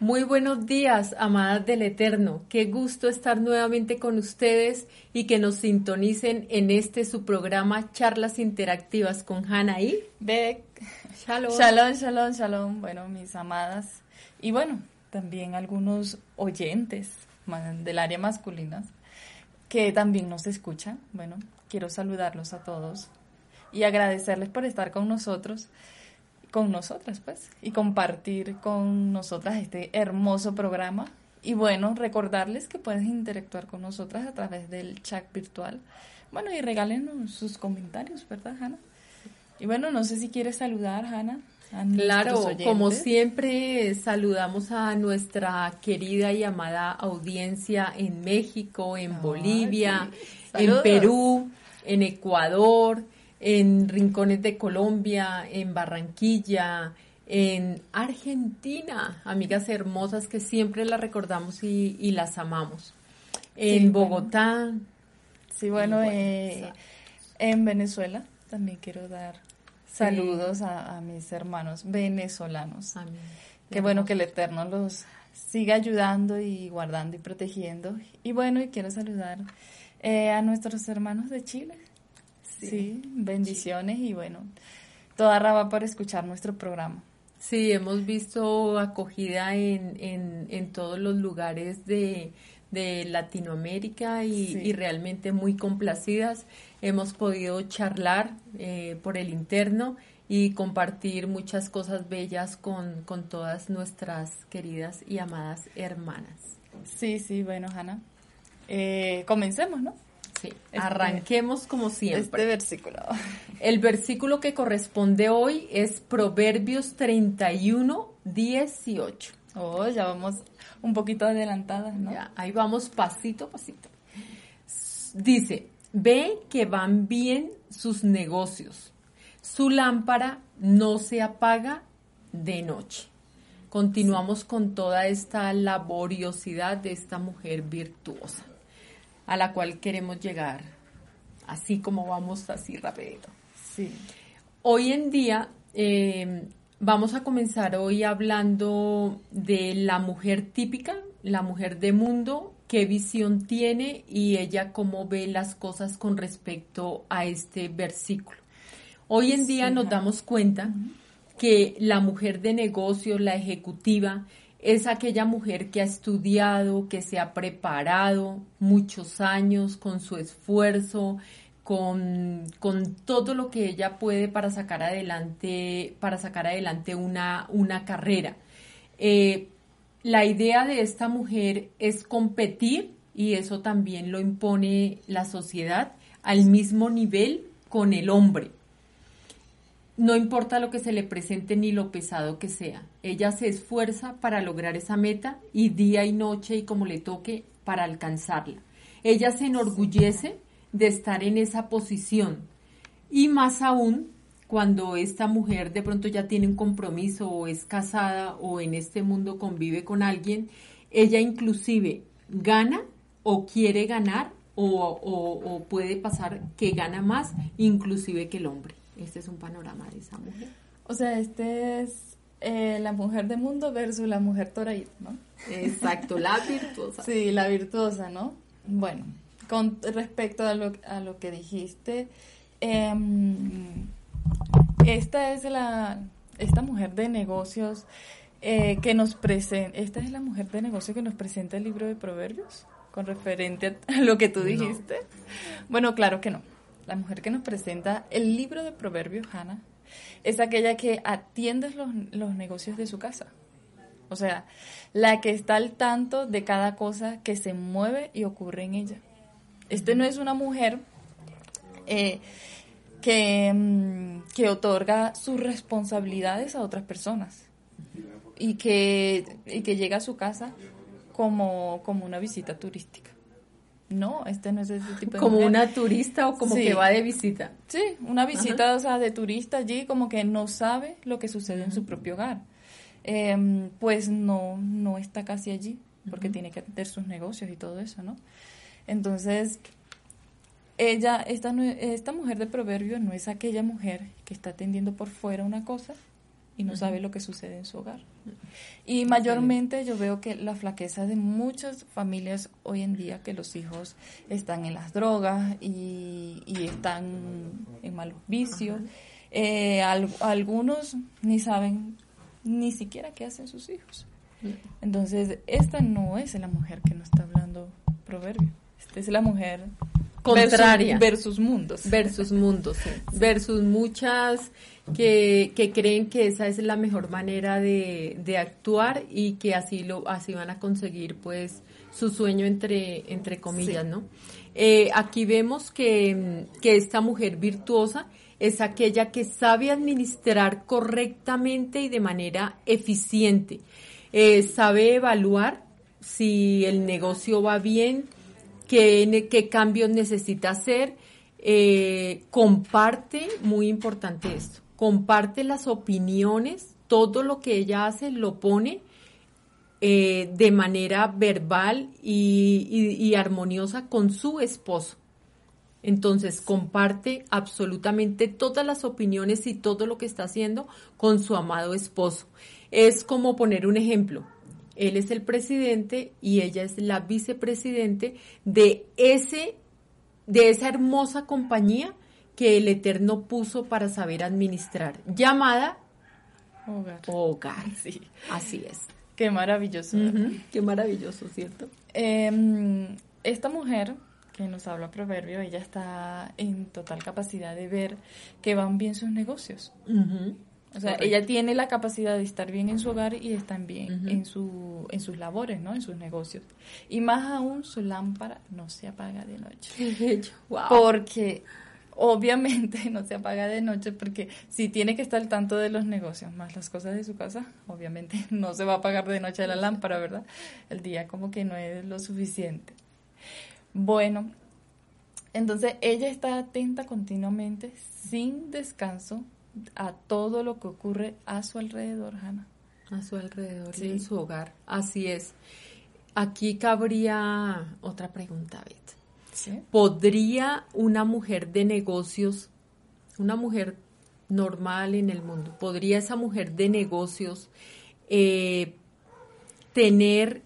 Muy buenos días, amadas del Eterno. Qué gusto estar nuevamente con ustedes y que nos sintonicen en este su programa Charlas Interactivas con Hannah y Beck. Shalom. Shalom, shalom, shalom. Bueno, mis amadas. Y bueno, también algunos oyentes del área masculina que también nos escuchan. Bueno, quiero saludarlos a todos y agradecerles por estar con nosotros con nosotras, pues, y compartir con nosotras este hermoso programa. Y bueno, recordarles que pueden interactuar con nosotras a través del chat virtual. Bueno, y regálenos sus comentarios, ¿verdad, Hanna? Y bueno, no sé si quieres saludar, Hanna. Claro, como siempre, saludamos a nuestra querida y amada audiencia en México, en Bolivia, en Perú, en Ecuador, en rincones de Colombia, en Barranquilla, en Argentina, amigas hermosas que siempre las recordamos y, las amamos. En Bogotá. Sí, bueno, eh, en Venezuela también quiero dar saludos a, mis hermanos venezolanos. Amén. Qué bueno que el Eterno los siga ayudando y guardando y protegiendo. Y bueno, y quiero saludar eh, a nuestros hermanos de Chile Sí, bendiciones y bueno, toda raba para escuchar nuestro programa. Sí, hemos visto acogida en, en, todos los lugares de, Latinoamérica y, realmente muy complacidas. Hemos podido charlar eh, por el interno y compartir muchas cosas bellas con, con todas nuestras queridas y amadas hermanas. Sí, sí, bueno, Hanna. Eh, comencemos, ¿no? Este, arranquemos como siempre. Este versículo. El versículo que corresponde hoy es Proverbios 31, 18. Oh, ya vamos un poquito adelantadas, ¿no? ahí vamos pasito a pasito. Dice, ve que van bien sus negocios. Su lámpara no se apaga de noche. Continuamos con toda esta laboriosidad de esta mujer virtuosa a la cual queremos llegar, así como vamos así rapidito. Sí. Hoy en día eh, vamos a comenzar hoy hablando de la mujer típica, la mujer de mundo, qué visión tiene y ella cómo ve las cosas con respecto a este versículo. Hoy en día nos damos cuenta que la mujer de negocio, la ejecutiva, es aquella mujer que ha estudiado, que se ha preparado muchos años con su esfuerzo, con, todo lo que ella puede para sacar adelante, para sacar adelante una, una carrera. Eh, la idea de esta mujer es competir, y eso también lo impone la sociedad, al mismo nivel con el hombre no importa lo que se le presente ni lo pesado que sea. Ella se esfuerza para lograr esa meta y día y noche y como le toque para alcanzarla. Ella se enorgullece de estar en esa posición y más aún cuando esta mujer de pronto ya tiene un compromiso o es casada o en este mundo convive con alguien, ella inclusive gana o quiere ganar o, o puede pasar que gana más inclusive que el hombre. Este es un panorama de esa mujer. O sea, este es eh, la mujer de mundo versus la mujer toraíta, ¿no? Exacto, la virtuosa. Sí, la virtuosa, ¿no? Bueno, con respecto a lo, a lo que dijiste, em, esta es la, esta mujer de negocios eh, que nos presenta, esta es la mujer de negocios que nos presenta el libro de Proverbios, con referente a lo que tú dijiste. Bueno, claro que no la mujer que nos presenta el libro de Proverbios, Hannah, es aquella que atiende los, negocios de su casa. O sea, la que está al tanto de cada cosa que se mueve y ocurre en ella. Este no es una mujer eh, que, mm, que, otorga sus responsabilidades a otras personas y que, y que llega a su casa como, como una visita turística. No, este no es ese tipo de Como una turista o como que va de visita. Sí, una visita, o sea, de turista allí como que no sabe lo que sucede en su propio hogar. Em, pues no, no está casi allí, porque tiene que atender sus negocios y todo eso, ¿no? Entonces, ella, esta, esta mujer de proverbio no es aquella mujer que está atendiendo por fuera una cosa y no sabe lo que sucede en su hogar. Y mayormente yo veo que la flaqueza de muchas familias hoy en día, que los hijos están en las drogas y, están en malos vicios, eh, algunos ni saben ni siquiera qué hacen sus hijos. Entonces, esta no es la mujer que nos está hablando Proverbio. Esta es la mujer contraria. Versus, mundos. Versus mundos, Versus muchas que, que, creen que esa es la mejor manera de, de, actuar y que así lo así van a conseguir pues su sueño entre, entre comillas, ¿no? Eh, aquí vemos que, que esta mujer virtuosa es aquella que sabe administrar correctamente y de manera eficiente. Eh, sabe evaluar si el negocio va bien, qué, cambios necesita hacer, eh, comparte, muy importante esto, comparte las opiniones, todo lo que ella hace lo pone eh, de manera verbal y armoniosa con su esposo. Entonces comparte absolutamente todas las opiniones y todo lo que está haciendo con su amado esposo. Es como poner un ejemplo. Él es el presidente y ella es la vicepresidente de ese de esa hermosa compañía que el Eterno puso para saber administrar, llamada hogar. Hogar. Sí. Así es. Qué maravilloso. Qué maravilloso, ¿cierto? Em, esta mujer que nos habla Proverbio, ella está en total capacidad de ver que van bien sus negocios. O sea, ella tiene la capacidad de estar bien en su hogar y de estar bien en, su, en sus labores, ¿no? En sus negocios. Y más aún, su lámpara no se apaga de noche. Porque obviamente no se apaga de noche porque si tiene que estar al tanto de los negocios más las cosas de su casa, obviamente no se va a apagar de noche la lámpara, ¿verdad? El día como que no es lo suficiente. Bueno, entonces ella está atenta continuamente, sin descanso, a todo lo que ocurre a su alrededor, Hannah. A su alrededor y en su hogar. Así es. Aquí cabría otra pregunta, Beth. ¿Podría una mujer de negocios, una mujer normal en el mundo, podría esa mujer de negocios eh, tener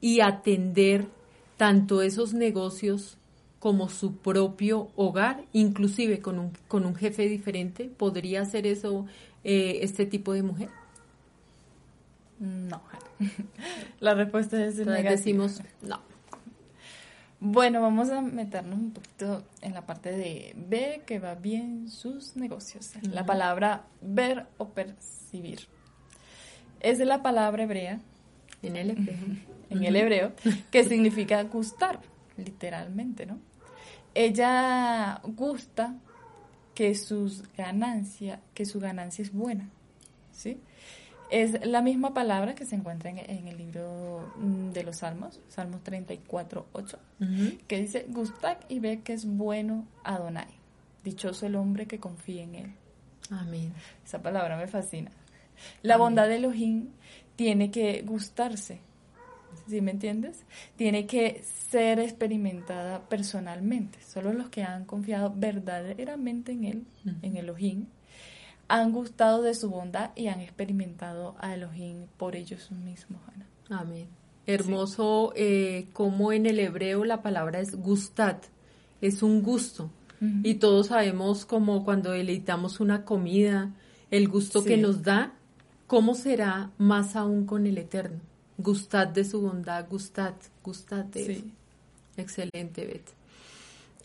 y atender tanto esos negocios como su propio hogar, inclusive con un, con un jefe diferente? ¿Podría ser eso eh, este tipo de mujer? No. La respuesta es negativa. Decimos no. Bueno, vamos a meternos un poquito en la parte de ver que va bien sus negocios. La palabra ver o percibir. Es de la palabra hebrea. En el hebreo en el hebreo, que significa gustar, literalmente, ¿no? Ella gusta que sus ganancia, que su ganancia es buena, ¿sí? Es la misma palabra que se encuentra en, el libro mm, de los Salmos, Salmos 34, 8, que dice, gustad y ve que es bueno Adonai. Dichoso el hombre que confía en él. Amén. Esa palabra me fascina. La bondad de Elohim tiene que gustarse, ¿sí me entiendes? Tiene que ser experimentada personalmente. Solo los que han confiado verdaderamente en Él, en Elohim, han gustado de su bondad y han experimentado a Elohim por ellos mismos. Amén. Hermoso eh, como en el hebreo la palabra es gustat, es un gusto. Y todos sabemos como cuando deleitamos una comida, el gusto que nos da, ¿cómo será más aún con el Eterno? Gustad de su bondad, gustad, gustad de Excelente, Beth.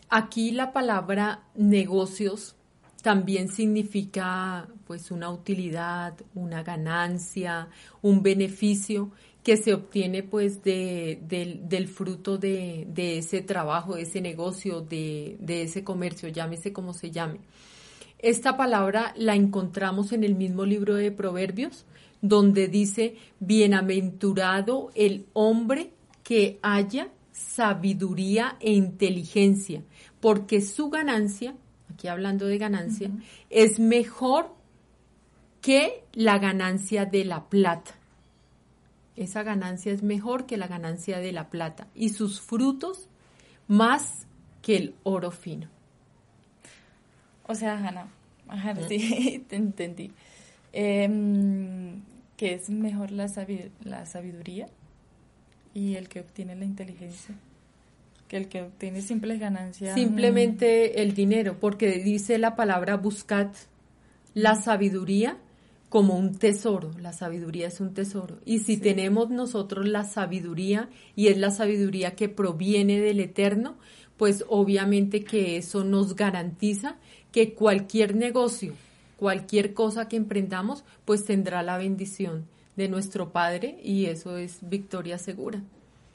Aquí la palabra negocios también significa pues una utilidad, una ganancia, un beneficio que se obtiene pues de, del fruto de, ese trabajo, de ese negocio, de, de ese comercio, llámese como se llame. Esta palabra la encontramos en el mismo libro de Proverbios, donde dice, bienaventurado el hombre que haya sabiduría e inteligencia, porque su ganancia, aquí hablando de ganancia, es mejor que la ganancia de la plata. Esa ganancia es mejor que la ganancia de la plata y sus frutos más que el oro fino. O sea, Hanna, sí, te entendí. Em, que es mejor la, la sabiduría y el que obtiene la inteligencia que el que obtiene simples ganancias. Simplemente el dinero, porque dice la palabra buscad la sabiduría como un tesoro. La sabiduría es un tesoro. Y si tenemos nosotros la sabiduría, y es la sabiduría que proviene del Eterno, pues obviamente que eso nos garantiza que cualquier negocio, cualquier cosa que emprendamos, pues tendrá la bendición de nuestro Padre y eso es victoria segura.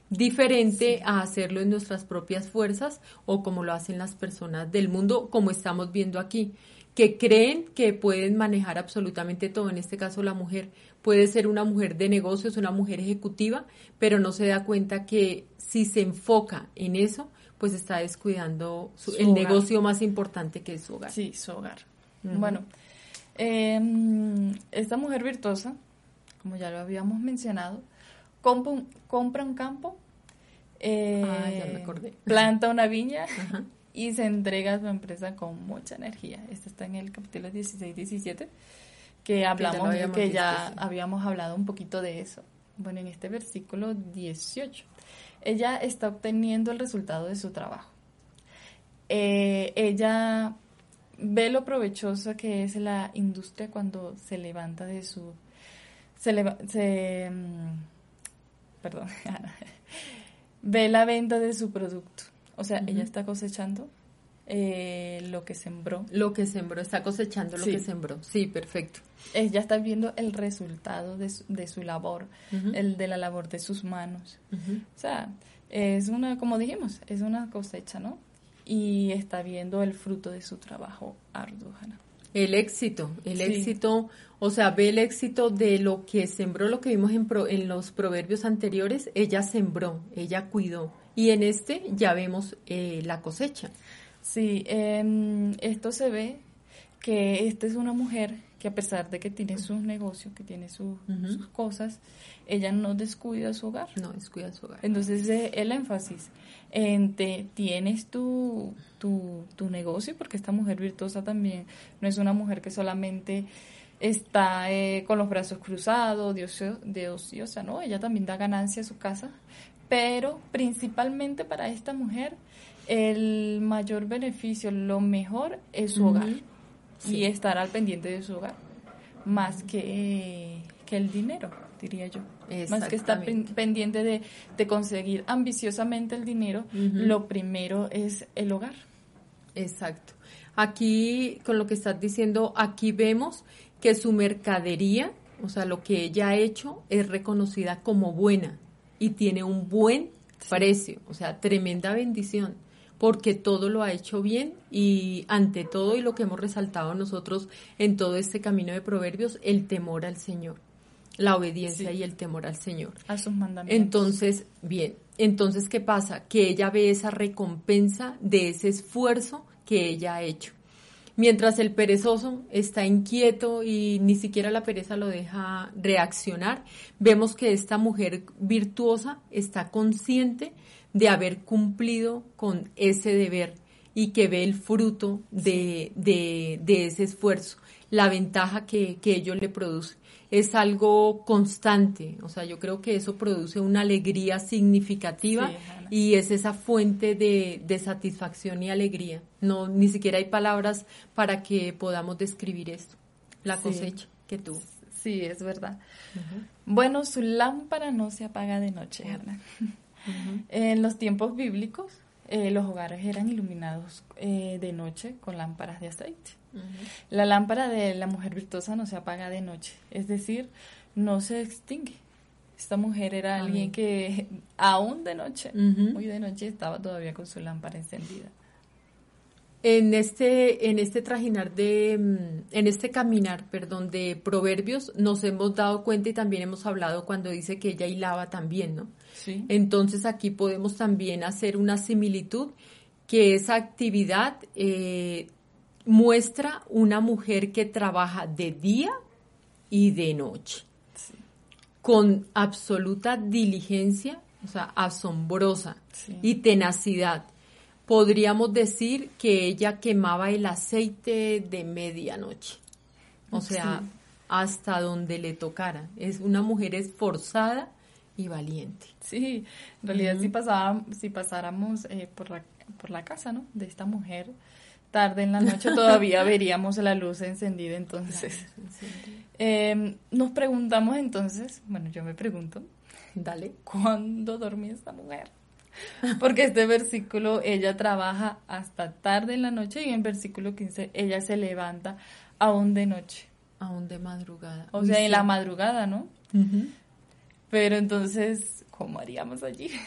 Diferente a hacerlo en nuestras propias fuerzas o como lo hacen las personas del mundo, como estamos viendo aquí que creen que pueden manejar absolutamente todo, en este caso la mujer puede ser una mujer de negocios, una mujer ejecutiva, pero no se da cuenta que si se enfoca en eso, pues está descuidando el negocio más importante que es su hogar. Sí, su hogar. Bueno, em, esta mujer virtuosa, como ya lo habíamos mencionado, compra un, compra un campo, eh, planta una viña y se entrega a su empresa con mucha energía. Esto está en el capítulo 16-17, que hablamos, que, que ya habíamos hablado un poquito de eso. Bueno, en este versículo 18, ella está obteniendo el resultado de su trabajo. Eh, ella ve lo provechosa que es la industria cuando se levanta de su... Se, se mm, perdón, ve la venta de su producto o sea, ella está cosechando eh, lo que sembró. Lo que sembró, está cosechando lo que sembró. Sí, perfecto. Ella está viendo el resultado de su, de su labor, el de la labor de sus manos. O sea, es una, como dijimos, es una cosecha, ¿no? Y está viendo el fruto de su trabajo arduo, El éxito, el éxito, o sea, ve el éxito de lo que sembró, lo que vimos en, en los proverbios anteriores, ella sembró, ella cuidó, y en este ya vemos eh, la cosecha. Sí, eh, esto se ve que esta es una mujer que a pesar de que tiene sus negocios, que tiene sus cosas, ella no descuida su hogar. No descuida su hogar. Entonces el énfasis en te, tienes tu, tu, tu negocio, porque esta mujer virtuosa también no es una mujer que solamente está eh, con los brazos cruzados, de, ociosa, ¿no? Ella también da ganancia a su casa, pero principalmente para esta mujer el mayor beneficio, lo mejor es su hogar y estar al pendiente de su hogar, más que, que el dinero, diría yo. Más que estar pendiente de, de, conseguir ambiciosamente el dinero, lo primero es el hogar. Exacto. Aquí, con lo que estás diciendo, aquí vemos que su mercadería, o sea, lo que ella ha hecho, es reconocida como buena y tiene un buen precio, o sea, tremenda bendición, porque todo lo ha hecho bien y ante todo y lo que hemos resaltado nosotros en todo este camino de proverbios, el temor al Señor, la obediencia y el temor al Señor. A sus mandamientos. Entonces, bien, entonces, ¿qué pasa? Que ella ve esa recompensa de ese esfuerzo que ella ha hecho. Mientras el perezoso está inquieto y ni siquiera la pereza lo deja reaccionar, vemos que esta mujer virtuosa está consciente de haber cumplido con ese deber y que ve el fruto de, ese esfuerzo, la ventaja que, que ello le produce. Es algo constante, o sea, yo creo que eso produce una alegría significativa y es esa fuente de, satisfacción y alegría. No, ni siquiera hay palabras para que podamos describir esto, la cosecha que tuvo. Sí, es verdad. Bueno, su lámpara no se apaga de noche, En los tiempos bíblicos, eh, los hogares eran iluminados eh, de noche con lámparas de aceite. La lámpara de la mujer virtuosa no se apaga de noche, es decir, no se extingue. Esta mujer era alguien que aún de noche, muy de noche, estaba todavía con su lámpara encendida. En este, en este trajinar de, mm, en este caminar, perdón, de proverbios, nos hemos dado cuenta y también hemos hablado cuando dice que ella hilaba también, ¿no? Sí. Entonces aquí podemos también hacer una similitud que esa actividad eh, muestra una mujer que trabaja de día y de noche, con absoluta diligencia, o sea, asombrosa y tenacidad. Podríamos decir que ella quemaba el aceite de medianoche. O sea, hasta donde le tocara. Es una mujer esforzada y valiente. Sí, en realidad si, pasaba, si pasáramos eh, por, la, por la casa, ¿no? De esta mujer, tarde en la noche todavía veríamos la luz encendida entonces. Em, nos preguntamos entonces, bueno, yo me pregunto, Dale. ¿cuándo dormía esta mujer? Porque este versículo, ella trabaja hasta tarde en la noche y en versículo 15, ella se levanta aún de noche. Aún de madrugada. O sea, en la madrugada, ¿no? Pero entonces, ¿cómo haríamos allí?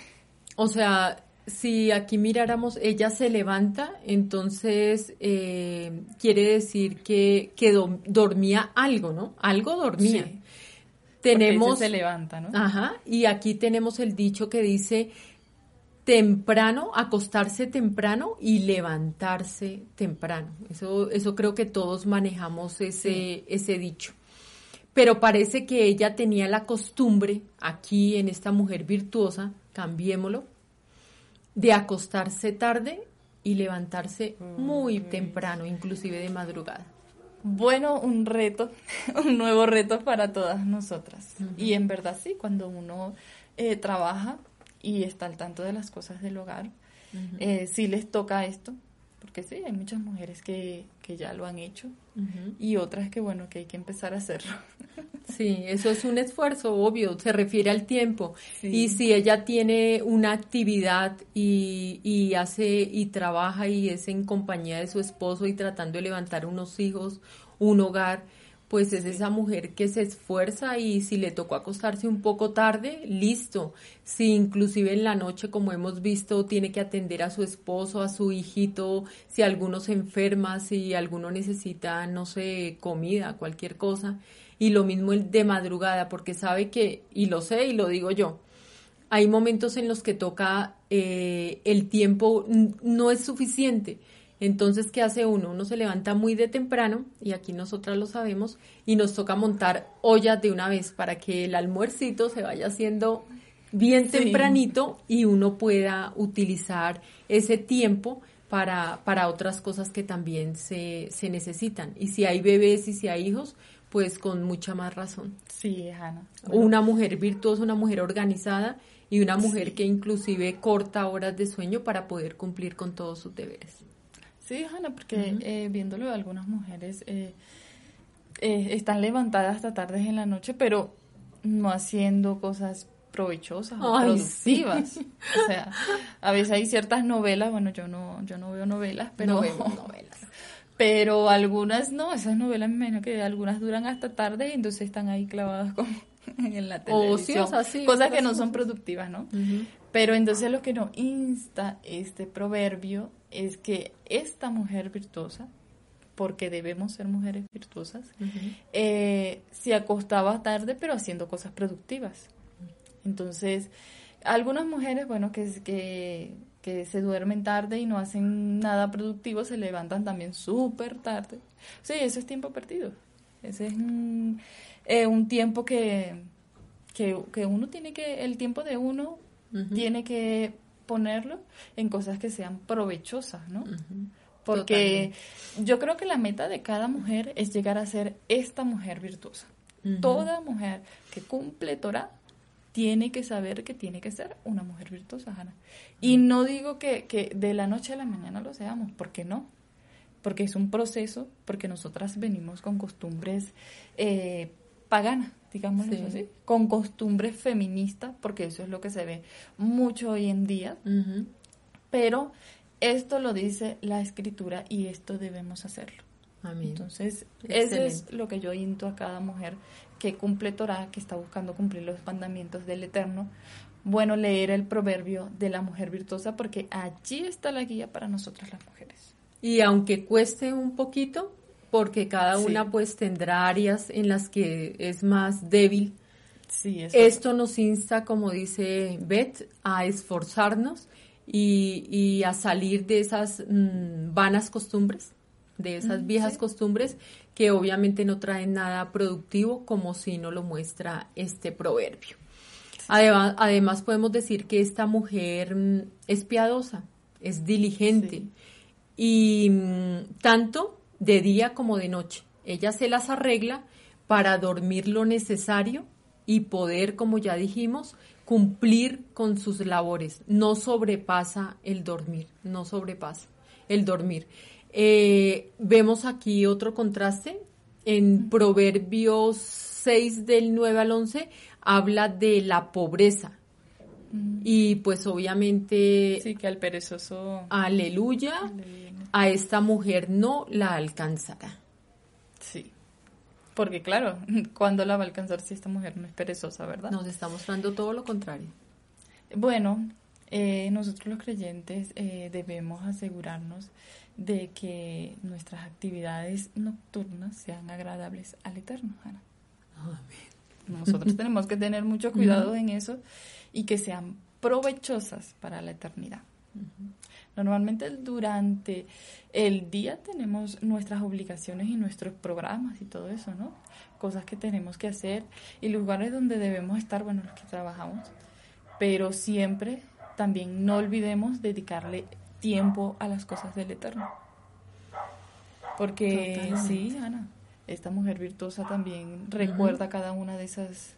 O sea, si aquí miráramos, ella se levanta, entonces eh, quiere decir que, que dormía algo, ¿no? Algo dormía. tenemos. Se levanta, ¿no? Ajá. Y aquí tenemos el dicho que dice temprano, acostarse temprano y levantarse temprano. Eso, eso creo que todos manejamos ese, ese dicho. Pero parece que ella tenía la costumbre, aquí en esta mujer virtuosa, cambiémoslo, de acostarse tarde y levantarse muy temprano, inclusive de madrugada. Bueno, un reto, un nuevo reto para todas nosotras. Y en verdad sí, cuando uno eh, trabaja y está al tanto de las cosas del hogar, eh, sí les toca esto, porque sí, hay muchas mujeres que, que ya lo han hecho y otras que, bueno, que hay que empezar a hacerlo. Sí, eso es un esfuerzo, obvio, se refiere al tiempo. Y si ella tiene una actividad y, y hace y trabaja y es en compañía de su esposo y tratando de levantar unos hijos, un hogar, pues es esa mujer que se esfuerza y si le tocó acostarse un poco tarde, listo. Si inclusive en la noche, como hemos visto, tiene que atender a su esposo, a su hijito, si alguno se enferma, si alguno necesita, no sé, comida, cualquier cosa. Y lo mismo el de madrugada, porque sabe que, y lo sé y lo digo yo, hay momentos en los que toca eh, el tiempo no es suficiente entonces, ¿qué hace uno? Uno se levanta muy de temprano, y aquí nosotras lo sabemos, y nos toca montar ollas de una vez para que el almuercito se vaya haciendo bien tempranito y uno pueda utilizar ese tiempo para, para otras cosas que también se, se necesitan. Y si hay bebés y si hay hijos, pues con mucha más razón. Sí, Ana. Una mujer virtuosa, una mujer organizada y una mujer que inclusive corta horas de sueño para poder cumplir con todos sus deberes. Sí, Hanna, porque eh, viéndolo, algunas mujeres eh, eh, están levantadas hasta tardes en la noche, pero no haciendo cosas provechosas o productivas. O sea, a veces hay ciertas novelas, bueno, yo no, yo no veo novelas, pero novelas. Pero algunas no, esas novelas menos que algunas duran hasta tarde y entonces están ahí clavadas como en la televisión. cosas que no son productivas, ¿no? Pero entonces lo que nos insta este proverbio es que esta mujer virtuosa, porque debemos ser mujeres virtuosas, eh, se acostaba tarde pero haciendo cosas productivas. Entonces, algunas mujeres, bueno, que, que, que se duermen tarde y no hacen nada productivo, se levantan también súper tarde. Sí, eso es tiempo perdido. Ese es un, eh, tiempo que, que, uno tiene que, el tiempo de uno tiene que ponerlo en cosas que sean provechosas, ¿no? Porque yo creo que la meta de cada mujer es llegar a ser esta mujer virtuosa. Toda mujer que cumple Torah tiene que saber que tiene que ser una mujer virtuosa, Ana. Y no digo que, que, de la noche a la mañana lo seamos, ¿por qué no? Porque es un proceso, porque nosotras venimos con costumbres eh, paganas digamos así, con costumbres feministas, porque eso es lo que se ve mucho hoy en día. Pero esto lo dice la escritura y esto debemos hacerlo. Entonces, eso es lo que yo into a cada mujer que cumple Torah, que está buscando cumplir los mandamientos del Eterno. Bueno, leer el proverbio de la mujer virtuosa porque allí está la guía para nosotras las mujeres. Y aunque cueste un poquito, porque cada una pues tendrá áreas en las que es más débil. Sí, Esto nos insta, como dice Beth, a esforzarnos y, a salir de esas mm, vanas costumbres, de esas viejas costumbres que obviamente no traen nada productivo como si no lo muestra este proverbio. Además, además podemos decir que esta mujer mm, es piadosa, es diligente y mm, tanto de día como de noche. Ella se las arregla para dormir lo necesario y poder, como ya dijimos, cumplir con sus labores. No sobrepasa el dormir, no sobrepasa el dormir. Eh, vemos aquí otro contraste. En Proverbios 6 del 9 al 11 habla de la pobreza. Mm. Y pues obviamente... Sí, que al perezoso... aleluya, a esta mujer no la alcanzará. Sí. Porque claro, ¿cuándo la va a alcanzar si esta mujer no es perezosa, verdad? Nos está mostrando todo lo contrario. Bueno, eh, nosotros los creyentes eh, debemos asegurarnos de que nuestras actividades nocturnas sean agradables al Eterno, Ana. Nosotros tenemos que tener mucho cuidado en eso y que sean provechosas para la eternidad. Normalmente durante el día tenemos nuestras obligaciones y nuestros programas y todo eso, ¿no? Cosas que tenemos que hacer y lugares donde debemos estar, bueno, los que trabajamos, pero siempre también no olvidemos dedicarle tiempo a las cosas del Eterno. Porque sí, Ana, esta mujer virtuosa también recuerda cada una de esas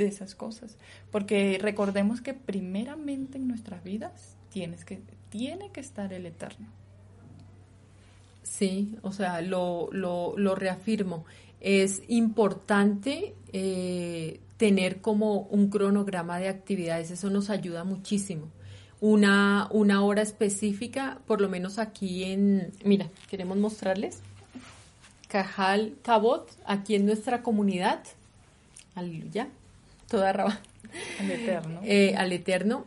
de esas cosas, porque recordemos que primeramente en nuestras vidas tienes que tiene que estar el eterno. Sí, o sea, lo, lo, lo reafirmo. Es importante eh, tener como un cronograma de actividades, eso nos ayuda muchísimo. Una, una hora específica, por lo menos aquí en, mira, queremos mostrarles, Cajal Cabot, aquí en nuestra comunidad, aleluya, toda raba. Al eterno. Eh, al eterno.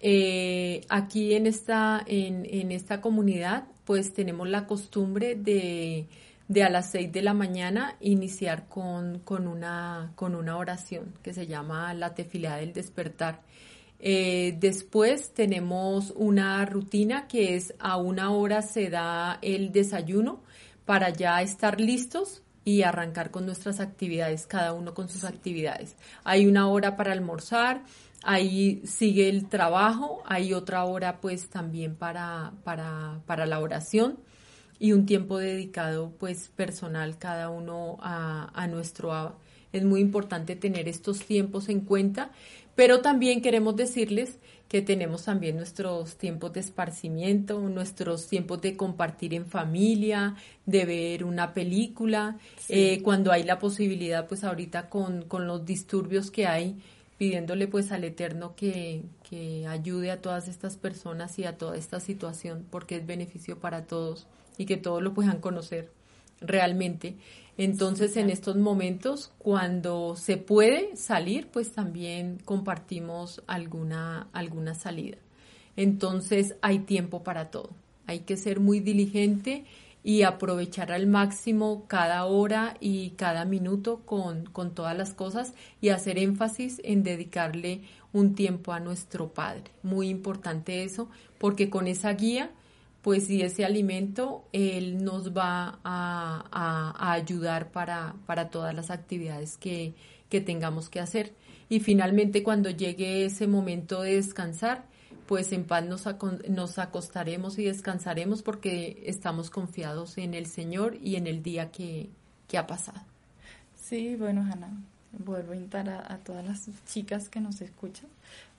Eh, aquí en esta, en, en, esta comunidad, pues tenemos la costumbre de, de a las seis de la mañana iniciar con, con, una, con una oración que se llama la tefilá del despertar. Eh, después tenemos una rutina que es a una hora se da el desayuno para ya estar listos y arrancar con nuestras actividades, cada uno con sus actividades. Hay una hora para almorzar, ahí sigue el trabajo, hay otra hora pues también para, para, para la oración y un tiempo dedicado pues personal cada uno a, a nuestro Es muy importante tener estos tiempos en cuenta, pero también queremos decirles que tenemos también nuestros tiempos de esparcimiento, nuestros tiempos de compartir en familia, de ver una película, eh, cuando hay la posibilidad, pues ahorita con, con los disturbios que hay, pidiéndole pues al Eterno que, que ayude a todas estas personas y a toda esta situación, porque es beneficio para todos y que todos lo puedan conocer realmente. Entonces, en estos momentos, cuando se puede salir, pues también compartimos alguna, alguna salida. Entonces, hay tiempo para todo. Hay que ser muy diligente y aprovechar al máximo cada hora y cada minuto con, con todas las cosas y hacer énfasis en dedicarle un tiempo a nuestro Padre. Muy importante eso, porque con esa guía, pues y ese alimento, Él nos va a, a, ayudar para, para, todas las actividades que, que tengamos que hacer. Y finalmente, cuando llegue ese momento de descansar, pues en paz nos, nos acostaremos y descansaremos porque estamos confiados en el Señor y en el día que, ha pasado. Sí, bueno, Hanna, vuelvo a invitar a, todas las chicas que nos escuchan,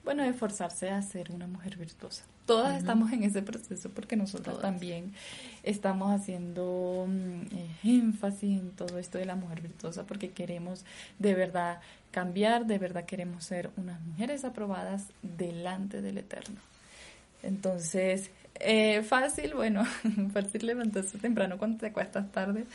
bueno, esforzarse a ser una mujer virtuosa. Todas estamos en ese proceso porque nosotros también estamos haciendo mm, eh, énfasis en todo esto de la mujer virtuosa porque queremos de verdad cambiar, de verdad queremos ser unas mujeres aprobadas delante del Eterno. Entonces, eh, fácil, bueno, fácil levantarse temprano cuando te acuestas tarde,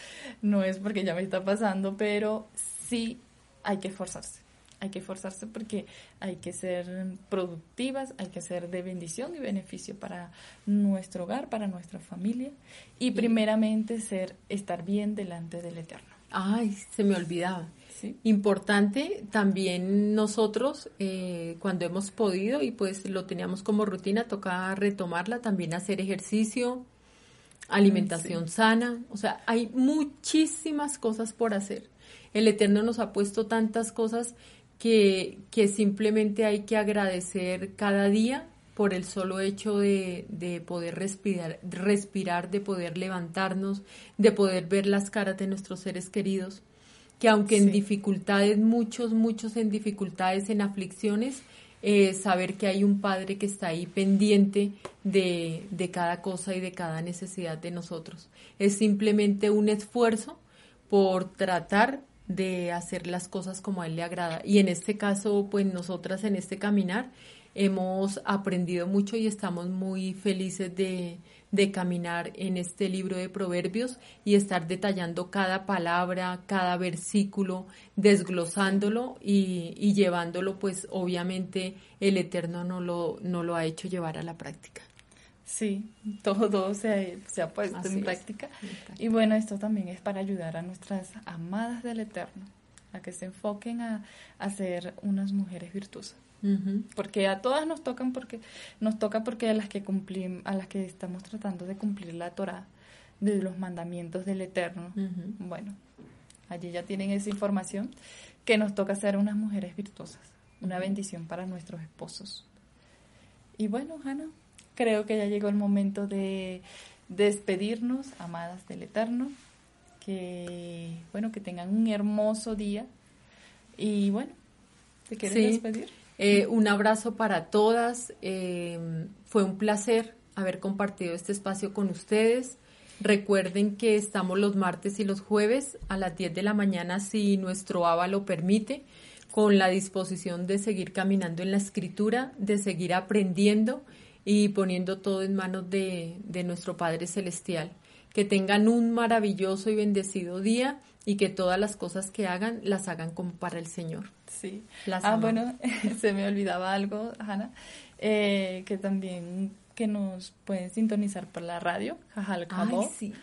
no es porque ya me está pasando, pero sí hay que esforzarse. Hay que esforzarse porque hay que ser productivas, hay que ser de bendición y beneficio para nuestro hogar, para nuestra familia y primeramente ser estar bien delante del Eterno. Ay, se me olvidaba. Importante también nosotros, eh, cuando hemos podido y pues lo teníamos como rutina, toca retomarla, también hacer ejercicio, alimentación sana, o sea, hay muchísimas cosas por hacer. El Eterno nos ha puesto tantas cosas que, que simplemente hay que agradecer cada día por el solo hecho de, de, poder respirar, respirar, de poder levantarnos, de poder ver las caras de nuestros seres queridos que aunque en dificultades, muchos, muchos en dificultades, en aflicciones, eh, saber que hay un Padre que está ahí pendiente de, de cada cosa y de cada necesidad de nosotros. Es simplemente un esfuerzo por tratar de hacer las cosas como a él le agrada. Y en este caso, pues nosotras en este caminar hemos aprendido mucho y estamos muy felices de, de caminar en este libro de proverbios y estar detallando cada palabra, cada versículo, desglosándolo y, y llevándolo, pues obviamente el Eterno no lo, no lo ha hecho llevar a la práctica. Sí, todo se, se ha puesto en práctica. Y bueno, esto también es para ayudar a nuestras amadas del Eterno, a que se enfoquen a, a ser unas mujeres virtuosas. Porque a todas nos tocan porque nos toca porque a las que cumplimos, a las que estamos tratando de cumplir la Torah de los mandamientos del Eterno. Bueno, allí ya tienen esa información que nos toca ser unas mujeres virtuosas, una bendición para nuestros esposos. Y bueno, Hannah, creo que ya llegó el momento de despedirnos, amadas del Eterno. Que, bueno, que tengan un hermoso día. Y bueno, ¿te quieres despedir? Eh, un abrazo para todas. Eh, fue un placer haber compartido este espacio con ustedes. Recuerden que estamos los martes y los jueves a las 10 de la mañana, si nuestro ABA lo permite, con la disposición de seguir caminando en la escritura, de seguir aprendiendo y poniendo todo en manos de, nuestro Padre Celestial. Que tengan un maravilloso y bendecido día y que todas las cosas que hagan las hagan como para el Señor. Sí. ah, bueno, se me olvidaba algo, Hanna, eh, que también que nos pueden sintonizar por la radio, Cajal Cabo. sí,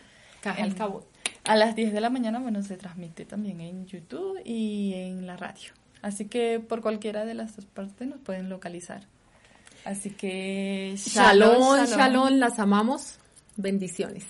Cajal Cabo. A las 10 de la mañana, bueno, se transmite también en YouTube y en la radio. Así que por cualquiera de las dos partes nos pueden localizar. Así que shalom, shalom, las amamos. Bendiciones.